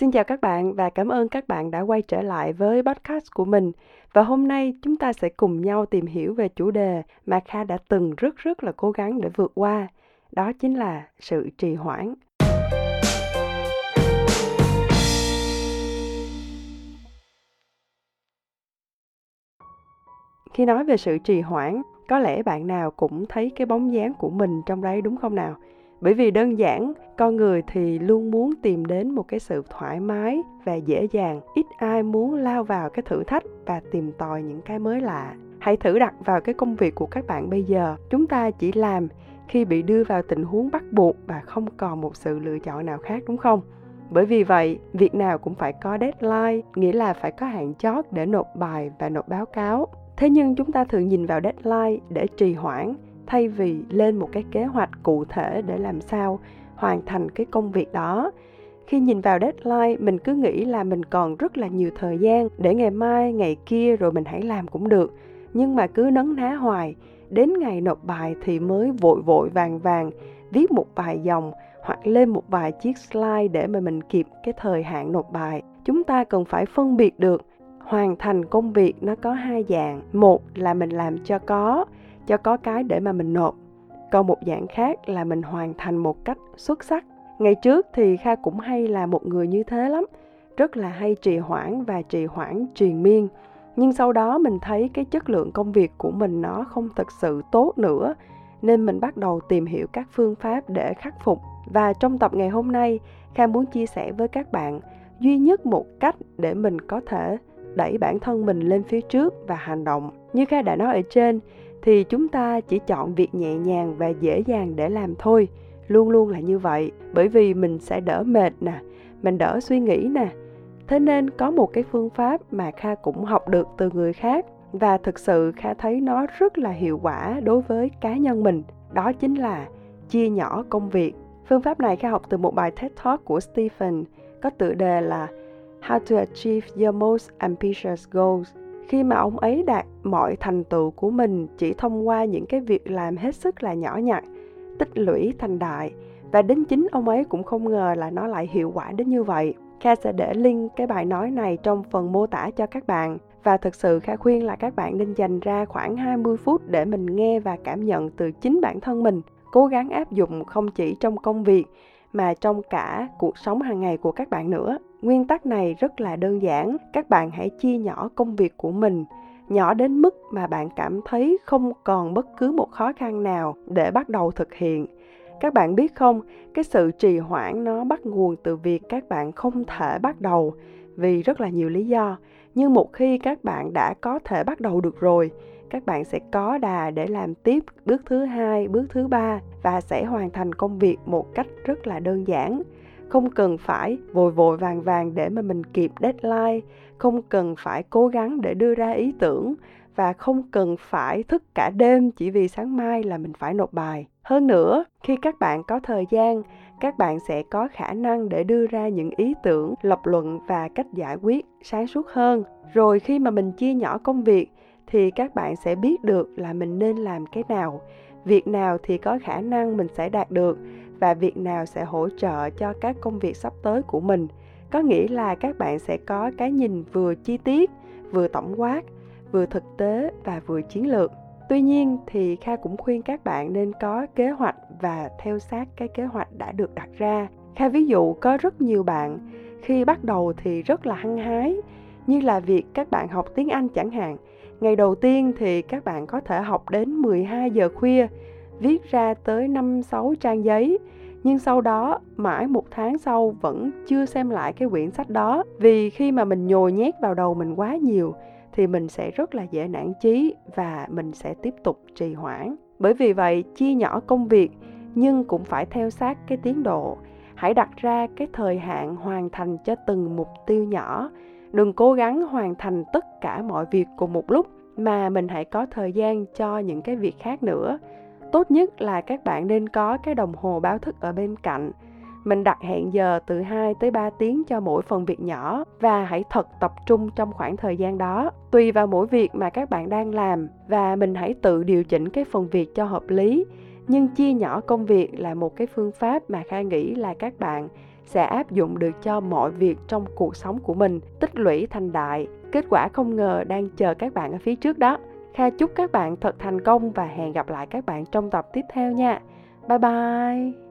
Xin chào các bạn và cảm ơn các bạn đã quay trở lại với podcast của mình. Và hôm nay chúng ta sẽ cùng nhau tìm hiểu về chủ đề mà Kha đã từng rất rất là cố gắng để vượt qua. Đó chính là sự trì hoãn. Khi nói về sự trì hoãn, có lẽ bạn nào cũng thấy cái bóng dáng của mình trong đấy đúng không nào? Bởi vì đơn giản, con người thì luôn muốn tìm đến một cái sự thoải mái và dễ dàng. Ít ai muốn lao vào cái thử thách và tìm tòi những cái mới lạ. Hãy thử đặt vào cái công việc của các bạn bây giờ. Chúng ta chỉ làm khi bị đưa vào tình huống bắt buộc và không còn một sự lựa chọn nào khác, đúng không? Bởi vì vậy, việc nào cũng phải có deadline, nghĩa là phải có hạn chót để nộp bài và nộp báo cáo. Thế nhưng chúng ta thường nhìn vào deadline để trì hoãn thay vì lên một cái kế hoạch cụ thể để làm sao hoàn thành cái công việc đó. Khi nhìn vào deadline, mình cứ nghĩ là mình còn rất là nhiều thời gian để ngày mai, ngày kia rồi mình hãy làm cũng được. Nhưng mà cứ nấn ná hoài, đến ngày nộp bài thì mới vội vội vàng vàng viết một vài dòng hoặc lên một vài chiếc slide để mà mình kịp cái thời hạn nộp bài. Chúng ta cần phải phân biệt được, hoàn thành công việc nó có hai dạng. Một là mình làm cho có cho có cái để mà mình nộp. Còn một dạng khác là mình hoàn thành một cách xuất sắc. Ngày trước thì kha cũng hay là một người như thế lắm, rất là hay trì hoãn và trì hoãn triền miên. Nhưng sau đó mình thấy cái chất lượng công việc của mình nó không thực sự tốt nữa, nên mình bắt đầu tìm hiểu các phương pháp để khắc phục. Và trong tập ngày hôm nay, kha muốn chia sẻ với các bạn duy nhất một cách để mình có thể đẩy bản thân mình lên phía trước và hành động. Như kha đã nói ở trên thì chúng ta chỉ chọn việc nhẹ nhàng và dễ dàng để làm thôi. Luôn luôn là như vậy, bởi vì mình sẽ đỡ mệt nè, mình đỡ suy nghĩ nè. Thế nên có một cái phương pháp mà kha cũng học được từ người khác và thực sự kha thấy nó rất là hiệu quả đối với cá nhân mình, đó chính là chia nhỏ công việc. Phương pháp này kha học từ một bài TED Talk của Stephen, có tựa đề là How to Achieve Your Most Ambitious Goals khi mà ông ấy đạt mọi thành tựu của mình chỉ thông qua những cái việc làm hết sức là nhỏ nhặt, tích lũy thành đại, và đến chính ông ấy cũng không ngờ là nó lại hiệu quả đến như vậy. Kha sẽ để link cái bài nói này trong phần mô tả cho các bạn. Và thực sự Kha khuyên là các bạn nên dành ra khoảng 20 phút để mình nghe và cảm nhận từ chính bản thân mình, cố gắng áp dụng không chỉ trong công việc mà trong cả cuộc sống hàng ngày của các bạn nữa. Nguyên tắc này rất là đơn giản, các bạn hãy chia nhỏ công việc của mình nhỏ đến mức mà bạn cảm thấy không còn bất cứ một khó khăn nào để bắt đầu thực hiện. Các bạn biết không, cái sự trì hoãn nó bắt nguồn từ việc các bạn không thể bắt đầu vì rất là nhiều lý do, nhưng một khi các bạn đã có thể bắt đầu được rồi các bạn sẽ có đà để làm tiếp bước thứ hai, bước thứ ba và sẽ hoàn thành công việc một cách rất là đơn giản. Không cần phải vội vội vàng vàng để mà mình kịp deadline, không cần phải cố gắng để đưa ra ý tưởng và không cần phải thức cả đêm chỉ vì sáng mai là mình phải nộp bài. Hơn nữa, khi các bạn có thời gian, các bạn sẽ có khả năng để đưa ra những ý tưởng, lập luận và cách giải quyết sáng suốt hơn. Rồi khi mà mình chia nhỏ công việc thì các bạn sẽ biết được là mình nên làm cái nào. Việc nào thì có khả năng mình sẽ đạt được và việc nào sẽ hỗ trợ cho các công việc sắp tới của mình. Có nghĩa là các bạn sẽ có cái nhìn vừa chi tiết, vừa tổng quát, vừa thực tế và vừa chiến lược. Tuy nhiên thì kha cũng khuyên các bạn nên có kế hoạch và theo sát cái kế hoạch đã được đặt ra. Kha ví dụ có rất nhiều bạn, khi bắt đầu thì rất là hăng hái, như là việc các bạn học tiếng anh chẳng hạn ngày đầu tiên thì các bạn có thể học đến 12 giờ khuya, viết ra tới 5-6 trang giấy. Nhưng sau đó, mãi một tháng sau vẫn chưa xem lại cái quyển sách đó. Vì khi mà mình nhồi nhét vào đầu mình quá nhiều thì mình sẽ rất là dễ nản chí và mình sẽ tiếp tục trì hoãn. Bởi vì vậy, chia nhỏ công việc nhưng cũng phải theo sát cái tiến độ. Hãy đặt ra cái thời hạn hoàn thành cho từng mục tiêu nhỏ đừng cố gắng hoàn thành tất cả mọi việc cùng một lúc, mà mình hãy có thời gian cho những cái việc khác nữa tốt nhất là các bạn nên có cái đồng hồ báo thức ở bên cạnh mình đặt hẹn giờ từ 2 tới 3 tiếng cho mỗi phần việc nhỏ và hãy thật tập trung trong khoảng thời gian đó. Tùy vào mỗi việc mà các bạn đang làm và mình hãy tự điều chỉnh cái phần việc cho hợp lý. Nhưng chia nhỏ công việc là một cái phương pháp mà Kha nghĩ là các bạn sẽ áp dụng được cho mọi việc trong cuộc sống của mình, tích lũy thành đại. Kết quả không ngờ đang chờ các bạn ở phía trước đó. Kha chúc các bạn thật thành công và hẹn gặp lại các bạn trong tập tiếp theo nha. Bye bye.